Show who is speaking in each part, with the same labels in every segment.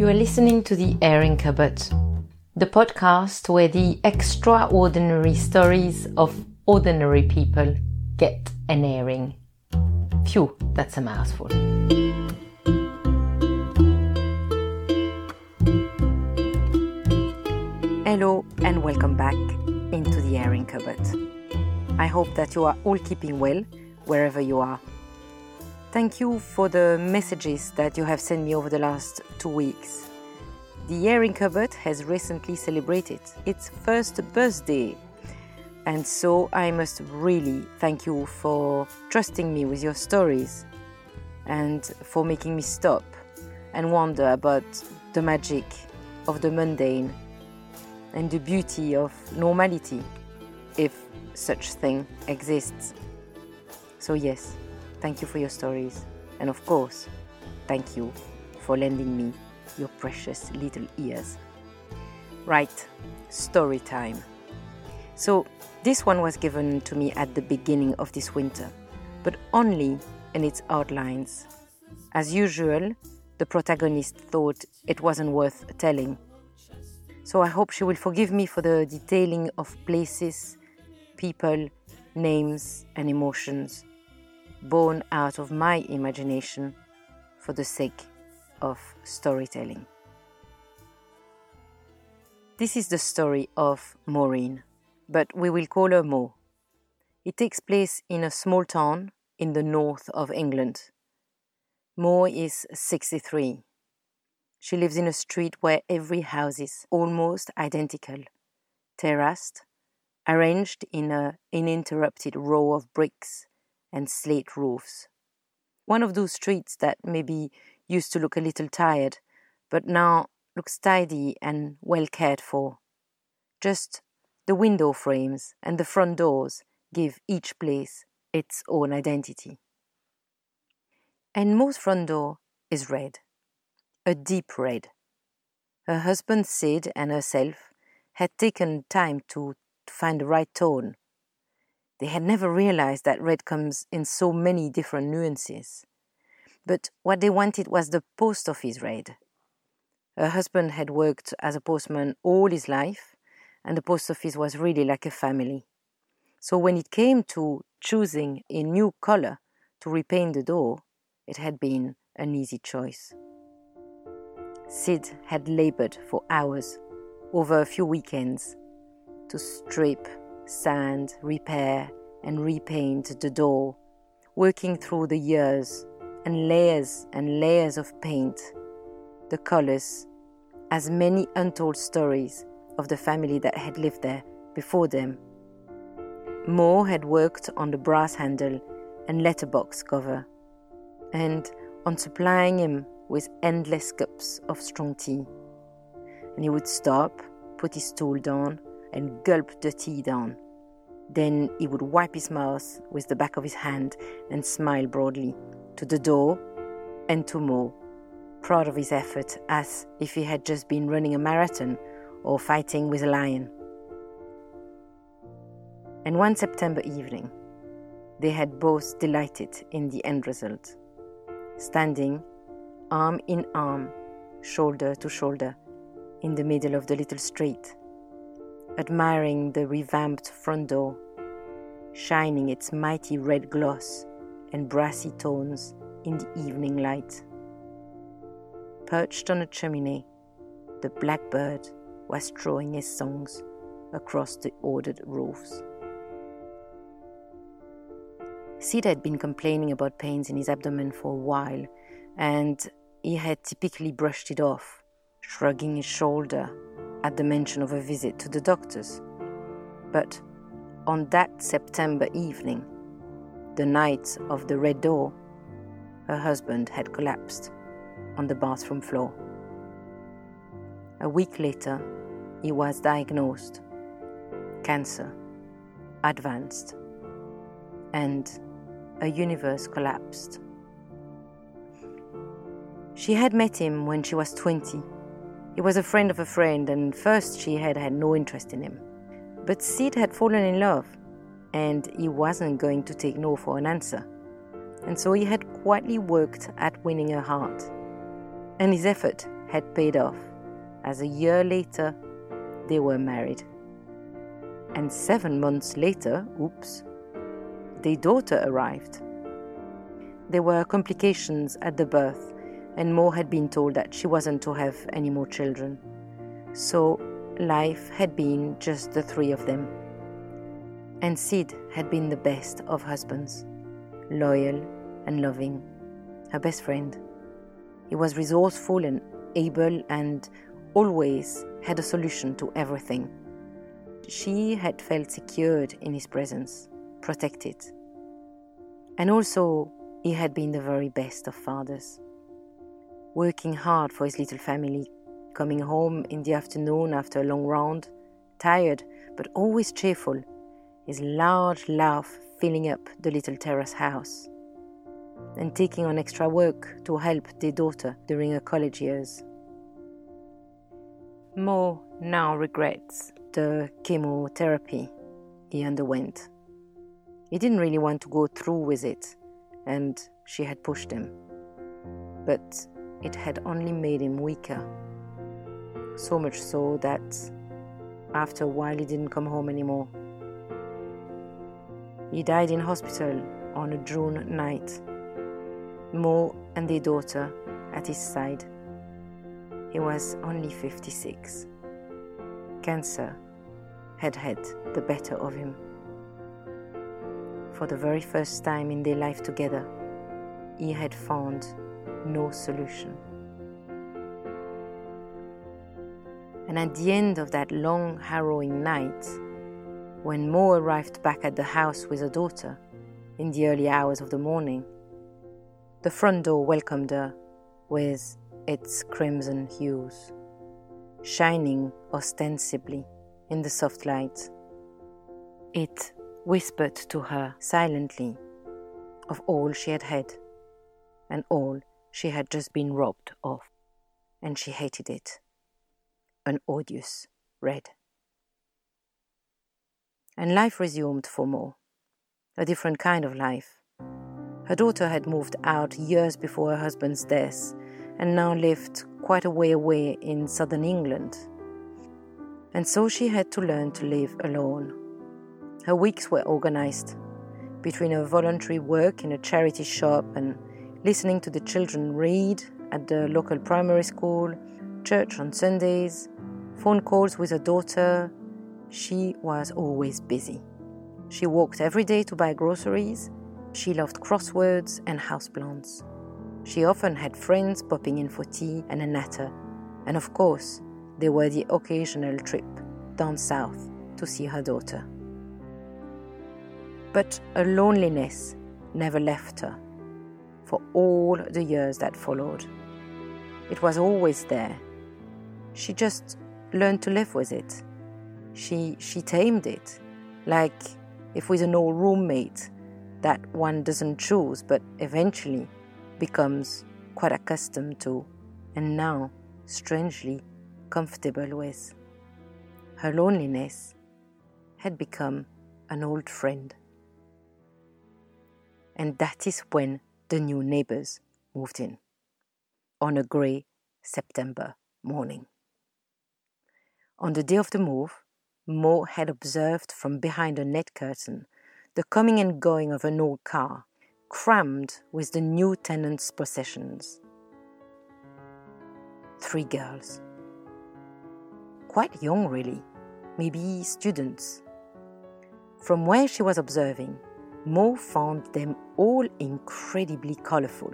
Speaker 1: You are listening to The Airing Cupboard, the podcast where the extraordinary stories of ordinary people get an airing. Phew, that's a mouthful. Hello and welcome back into the airing cupboard. I hope that you are all keeping well wherever you are. Thank you for the messages that you have sent me over the last two weeks. The Airing Cupboard has recently celebrated its first birthday, and so I must really thank you for trusting me with your stories and for making me stop and wonder about the magic of the mundane and the beauty of normality, if such thing exists. So yes, Thank you for your stories. And of course, thank you for lending me your precious little ears. Right, story time. So, this one was given to me at the beginning of this winter, but only in its outlines. As usual, the protagonist thought it wasn't worth telling. So I hope she will forgive me for the detailing of places, people, names, and emotions born out of my imagination for the sake of storytelling. This is the story of Maureen, but we will call her Mo. It takes place in a small town in the north of England. Mo is 63. She lives in a street where every house is almost identical, terraced, arranged in an uninterrupted row of bricks and slate roofs. One of those streets that maybe used to look a little tired, but now looks tidy and well cared for. Just the window frames and the front doors give each place its own identity. And Mo's front door is red, a deep red. Her husband Sid and herself had taken time to, to find the right tone they had never realized that red comes in so many different nuances. But what they wanted was the post office red. Her husband had worked as a postman all his life, and the post office was really like a family. So when it came to choosing a new color to repaint the door, it had been an easy choice. Sid had labored for hours over a few weekends to strip sand, repair, and repaint the door, working through the years and layers and layers of paint, the colors, as many untold stories of the family that had lived there before them. Mo had worked on the brass handle and letterbox cover, and on supplying him with endless cups of strong tea. And he would stop, put his tool down, and gulp the tea down. Then he would wipe his mouth with the back of his hand and smile broadly to the door and to Mo, proud of his effort as if he had just been running a marathon or fighting with a lion. And one September evening, they had both delighted in the end result, standing arm in arm, shoulder to shoulder, in the middle of the little street admiring the revamped front door, shining its mighty red gloss and brassy tones in the evening light. Perched on a chimney, the blackbird was throwing his songs across the ordered roofs. Sid had been complaining about pains in his abdomen for a while, and he had typically brushed it off, shrugging his shoulder at the mention of a visit to the doctors. But on that September evening, the night of the red door, her husband had collapsed on the bathroom floor. A week later, he was diagnosed cancer, advanced, and a universe collapsed. She had met him when she was 20 he was a friend of a friend, and first she had had no interest in him. But Sid had fallen in love, and he wasn't going to take no for an answer. And so he had quietly worked at winning her heart. And his effort had paid off, as a year later they were married. And seven months later, oops, their daughter arrived. There were complications at the birth, and Mo had been told that she wasn't to have any more children. So life had been just the three of them. And Sid had been the best of husbands, loyal and loving, her best friend. He was resourceful and able and always had a solution to everything. She had felt secured in his presence, protected. And also, he had been the very best of fathers. Working hard for his little family, coming home in the afternoon after a long round, tired but always cheerful, his large laugh filling up the little terrace house, and taking on extra work to help their daughter during her college years. Mo now regrets the chemotherapy he underwent. He didn't really want to go through with it, and she had pushed him. But it had only made him weaker. So much so that after a while he didn't come home anymore. He died in hospital on a June night. Mo and their daughter at his side. He was only 56. Cancer had had the better of him. For the very first time in their life together, he had found no solution. And at the end of that long, harrowing night, when Mo arrived back at the house with her daughter in the early hours of the morning, the front door welcomed her with its crimson hues, shining ostensibly in the soft light. It whispered to her silently of all she had had and all she had just been robbed of, and she hated it. An odious red. And life resumed for Mo, a different kind of life. Her daughter had moved out years before her husband's death and now lived quite a way away in southern England. And so she had to learn to live alone. Her weeks were organized between her voluntary work in a charity shop and listening to the children read at the local primary school, church on Sundays, phone calls with her daughter. She was always busy. She walked every day to buy groceries. She loved crosswords and houseplants. She often had friends popping in for tea and a natter, and of course, there were the occasional trip down south to see her daughter. But a loneliness never left her for all the years that followed. It was always there. She just learned to live with it. She, she tamed it, like if with an old roommate that one doesn't choose but eventually becomes quite accustomed to, and now, strangely, comfortable with. Her loneliness had become an old friend. And that is when the new neighbors moved in on a grey September morning. On the day of the move, Mo had observed from behind a net curtain the coming and going of an old car crammed with the new tenant's possessions. Three girls. Quite young, really, maybe students. From where she was observing, Mo found them all incredibly colorful.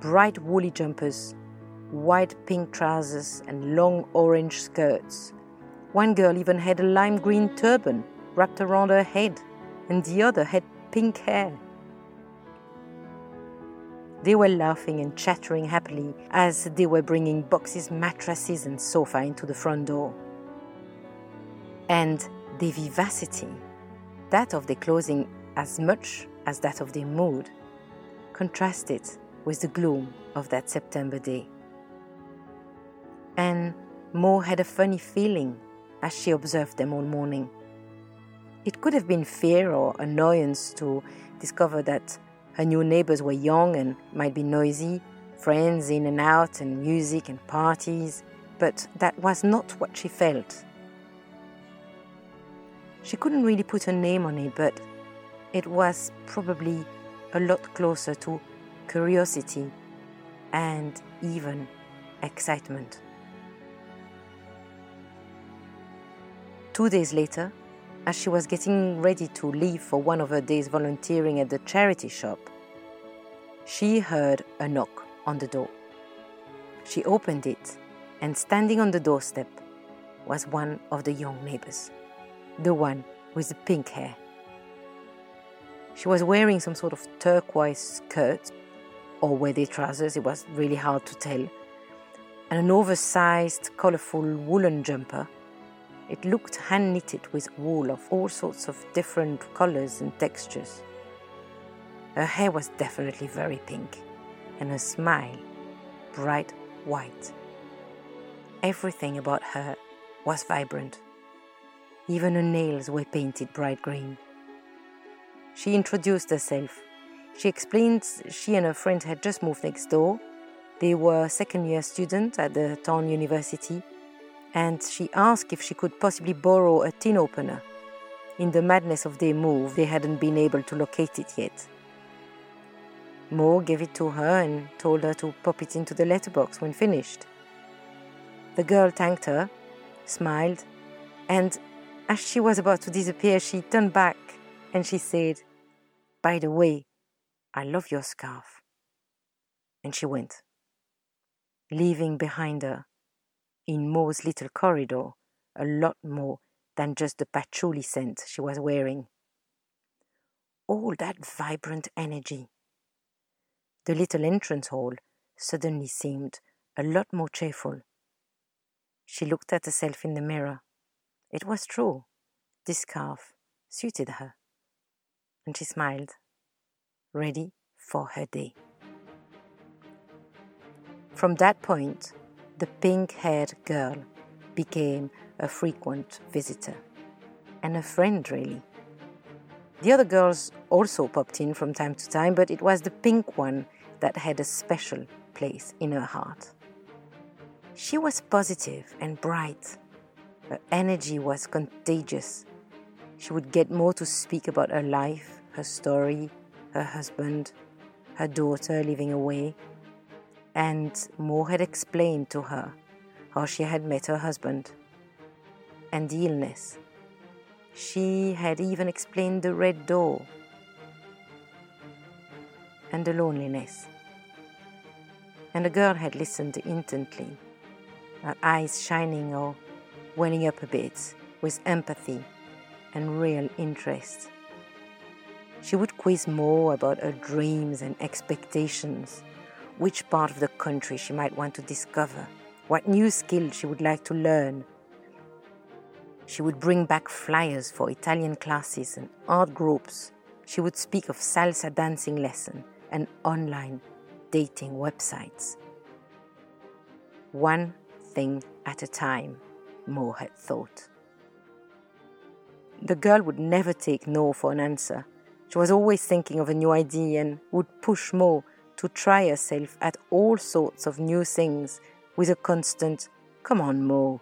Speaker 1: Bright woolly jumpers, white pink trousers, and long orange skirts. One girl even had a lime green turban wrapped around her head, and the other had pink hair. They were laughing and chattering happily as they were bringing boxes, mattresses, and sofa into the front door. And the vivacity, that of their clothing as much as that of their mood, contrasted with the gloom of that September day. And Mo had a funny feeling as she observed them all morning. It could have been fear or annoyance to discover that her new neighbors were young and might be noisy, friends in and out, and music and parties, but that was not what she felt. She couldn't really put a name on it, but it was probably a lot closer to curiosity and even excitement. Two days later, as she was getting ready to leave for one of her days volunteering at the charity shop, she heard a knock on the door. She opened it, and standing on the doorstep was one of the young neighbors, the one with the pink hair. She was wearing some sort of turquoise skirt or were trousers, it was really hard to tell, and an oversized, colorful woolen jumper. It looked hand knitted with wool of all sorts of different colors and textures. Her hair was definitely very pink, and her smile bright white. Everything about her was vibrant. Even her nails were painted bright green. She introduced herself. She explained she and her friend had just moved next door. They were second year students at the town university, and she asked if she could possibly borrow a tin opener. In the madness of their move, they hadn't been able to locate it yet. Mo gave it to her and told her to pop it into the letterbox when finished. The girl thanked her, smiled, and as she was about to disappear, she turned back and she said, By the way, I love your scarf. And she went, leaving behind her, in Mo's little corridor, a lot more than just the patchouli scent she was wearing. All that vibrant energy the little entrance hall suddenly seemed a lot more cheerful. She looked at herself in the mirror. It was true. This scarf suited her. And she smiled, ready for her day. From that point, the pink haired girl became a frequent visitor and a friend, really. The other girls also popped in from time to time, but it was the pink one that had a special place in her heart. She was positive and bright. Her energy was contagious. She would get Mo to speak about her life, her story, her husband, her daughter living away. And Mo had explained to her how she had met her husband and the illness. She had even explained the red door and the loneliness. And the girl had listened intently, her eyes shining or welling up a bit with empathy and real interest. She would quiz Mo about her dreams and expectations, which part of the country she might want to discover, what new skill she would like to learn. She would bring back flyers for Italian classes and art groups. She would speak of salsa dancing lesson and online dating websites. One thing at a time, Mo had thought. The girl would never take no for an answer. She was always thinking of a new idea and would push Mo to try herself at all sorts of new things with a constant, Come on, Mo.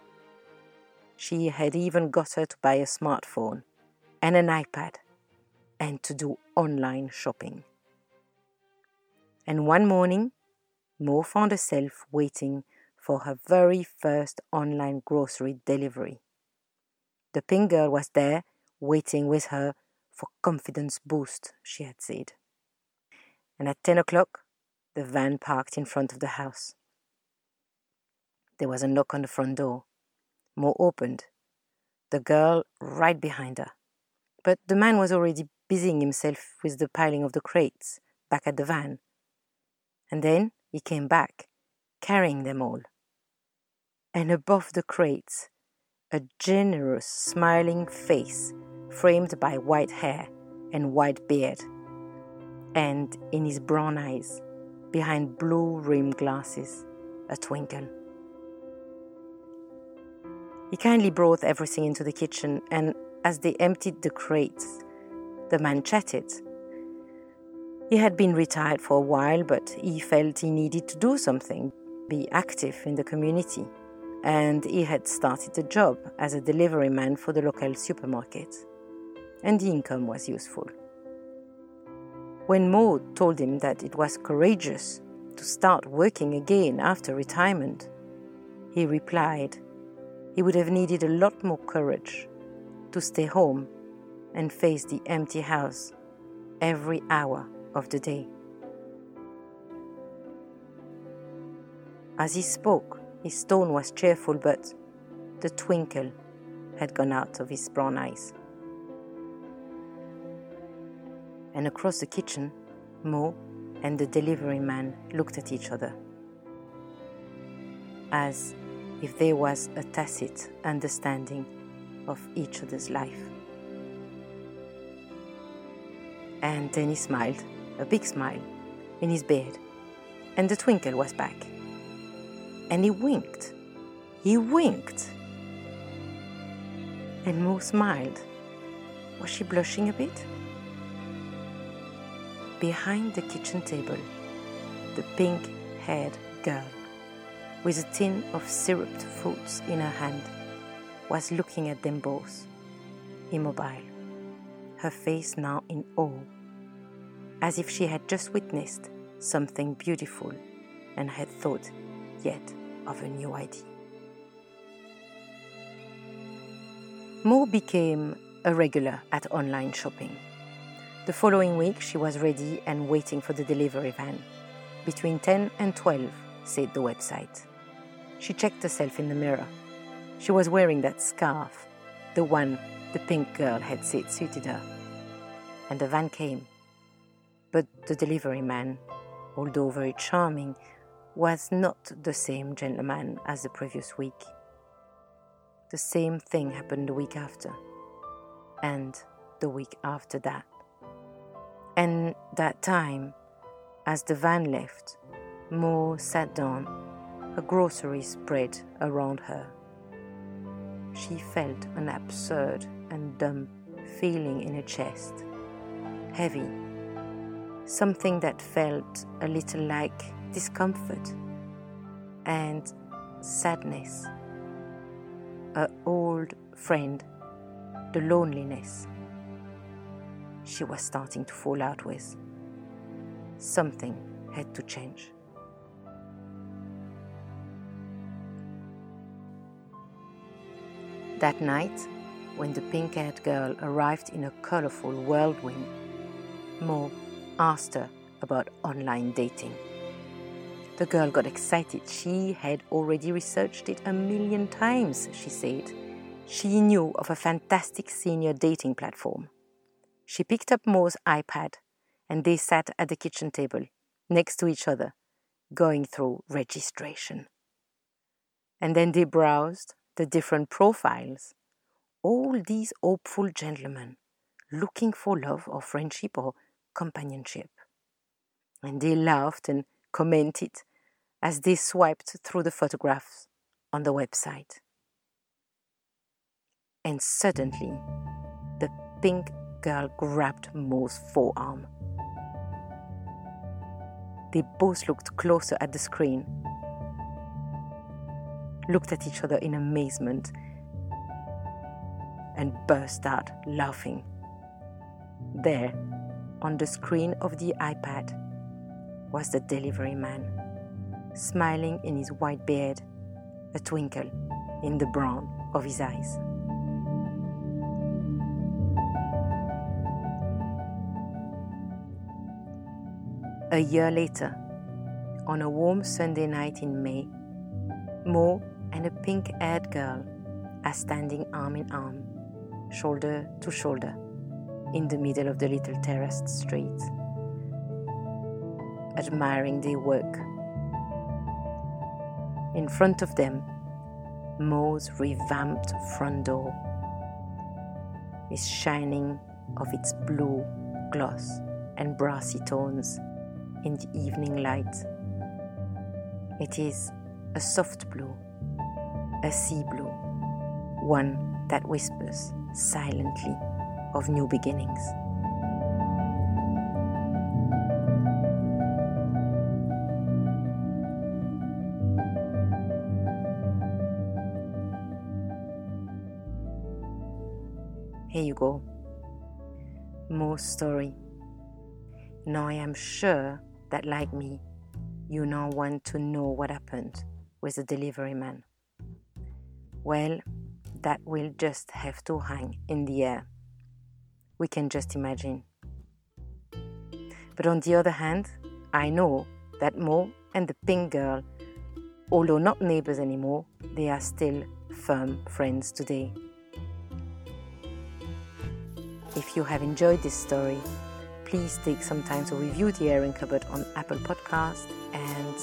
Speaker 1: She had even got her to buy a smartphone and an iPad and to do online shopping. And one morning, Mo found herself waiting for her very first online grocery delivery. The pink girl was there, waiting with her for confidence boost, she had said. And at 10 o'clock, the van parked in front of the house. There was a knock on the front door. Mo opened. The girl right behind her. But the man was already busying himself with the piling of the crates back at the van and then he came back, carrying them all. And above the crates, a generous, smiling face framed by white hair and white beard, and in his brown eyes, behind blue rimmed glasses, a twinkle. He kindly brought everything into the kitchen, and as they emptied the crates, the man chatted He had been retired for a while, but he felt he needed to do something, be active in the community, and he had started a job as a delivery man for the local supermarket. And the income was useful. When Mo told him that it was courageous to start working again after retirement, he replied he would have needed a lot more courage to stay home and face the empty house every hour of the day. As he spoke, his tone was cheerful, but the twinkle had gone out of his brown eyes. And across the kitchen, Mo and the delivery man looked at each other, as if there was a tacit understanding of each other's life. And then he smiled, a big smile, in his beard, and the twinkle was back. And he winked. He winked. And Mo smiled. Was she blushing a bit? Behind the kitchen table, the pink haired girl, with a tin of syruped fruits in her hand, was looking at them both, immobile, her face now in awe, as if she had just witnessed something beautiful and had thought yet of a new idea. Mo became a regular at online shopping. The following week, she was ready and waiting for the delivery van. Between 10 and 12, said the website. She checked herself in the mirror. She was wearing that scarf, the one the pink girl had said suited her. And the van came. But the delivery man, although very charming, was not the same gentleman as the previous week. The same thing happened the week after, and the week after that. And that time, as the van left, Mo sat down, her groceries spread around her. She felt an absurd and dumb feeling in her chest, heavy, something that felt a little like discomfort and sadness. Her old friend, the loneliness she was starting to fall out with. Something had to change. That night, when the pink haired girl arrived in a colorful whirlwind, Mo asked her about online dating. The girl got excited. She had already researched it a million times, she said. She knew of a fantastic senior dating platform. She picked up Mo's iPad and they sat at the kitchen table next to each other, going through registration. And then they browsed the different profiles. All these hopeful gentlemen looking for love or friendship or companionship. And they laughed and commented as they swiped through the photographs on the website. And suddenly, the pink girl grabbed Mo's forearm. They both looked closer at the screen, looked at each other in amazement, and burst out laughing. There, on the screen of the iPad, was the delivery man, smiling in his white beard, a twinkle in the brown of his eyes. A year later, on a warm Sunday night in May, Mo and a pink haired girl are standing arm in arm, shoulder to shoulder, in the middle of the little terraced street, admiring their work. In front of them, Mo's revamped front door is shining of its blue gloss and brassy tones in the evening light. It is a soft blue, a sea blue, one that whispers silently of new beginnings. More story. Now I am sure that, like me, you now want to know what happened with the delivery man. Well, that will just have to hang in the air. We can just imagine. But on the other hand, I know that Mo and the pink girl, although not neighbors anymore, they are still firm friends today. If you have enjoyed this story, please take some time to review the Airing Cupboard on Apple Podcast and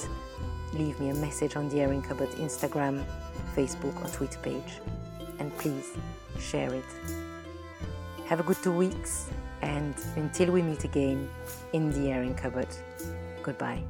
Speaker 1: leave me a message on the Airing Cupboard Instagram, Facebook, or Twitter page. And please share it. Have a good two weeks, and until we meet again in the Airing Cupboard, goodbye.